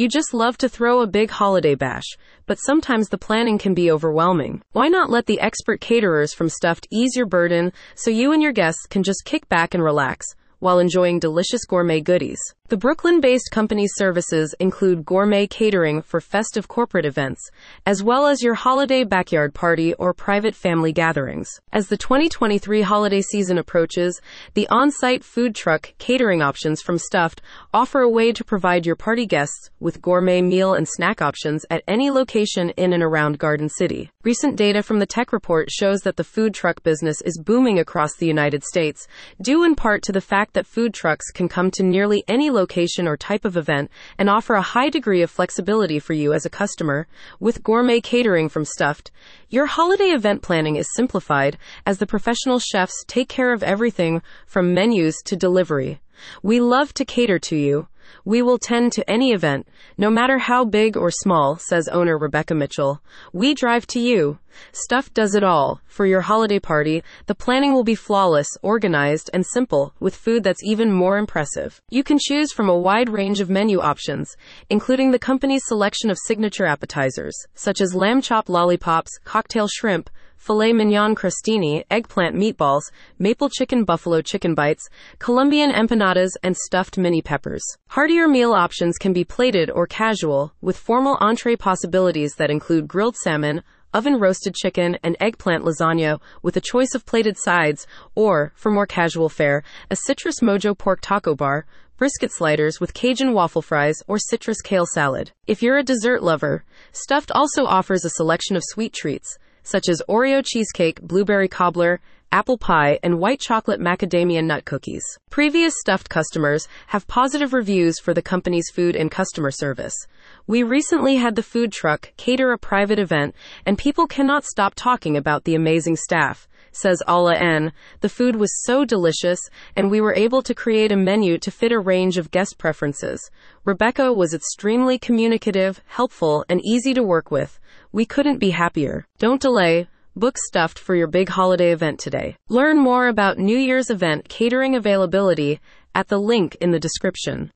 You just love to throw a big holiday bash, but sometimes the planning can be overwhelming. Why not let the expert caterers from STUF'D ease your burden so you and your guests can just kick back and relax? while enjoying delicious gourmet goodies. The Brooklyn based company's services include gourmet catering for festive corporate events, as well as your holiday backyard party or private family gatherings. As the 2023 holiday season approaches, the on site food truck catering options from STUF'D offer a way to provide your party guests with gourmet meal and snack options at any location in and around Garden City. Recent data from the Tech Report shows that the food truck business is booming across the United States, due in part to the fact that food trucks can come to nearly any location location or type of event and offer a high degree of flexibility for you as a customer with gourmet catering from STUF'D. Your holiday event planning is simplified as the professional chefs take care of everything from menus to delivery. We love to cater to you. We will tend to any event, no matter how big or small, says owner Rebecca Mitchel. We drive to you. STUF'D does it all. For your holiday party, the planning will be flawless, organized, and simple, with food that's even more impressive. You can choose from a wide range of menu options, including the company's selection of signature appetizers, such as lamb chop lollipops, cocktail shrimp, filet mignon crostini, eggplant meatballs, maple chicken buffalo chicken bites, Colombian empanadas, and stuffed mini peppers. Heartier meal options can be plated or casual, with formal entree possibilities that include grilled salmon, oven roasted chicken, and eggplant lasagna with a choice of plated sides, or, for more casual fare, a citrus mojo pork taco bar, brisket sliders with Cajun waffle fries, or citrus kale salad. If you're a dessert lover, STUF'D also offers a selection of sweet treats such as Oreo cheesecake, blueberry cobbler, apple pie, and white chocolate macadamia nut cookies. Previous STUF'D customers have positive reviews for the company's food and customer service. We recently had the food truck cater a private event, and people cannot stop talking about the amazing staff. Says Ala N. The food was so delicious, and we were able to create a menu to fit a range of guest preferences. Rebecca was extremely communicative, helpful, and easy to work with. We couldn't be happier. Don't delay. Book STUF'D for your big holiday event today. Learn more about New Year's event catering availability at the link in the description.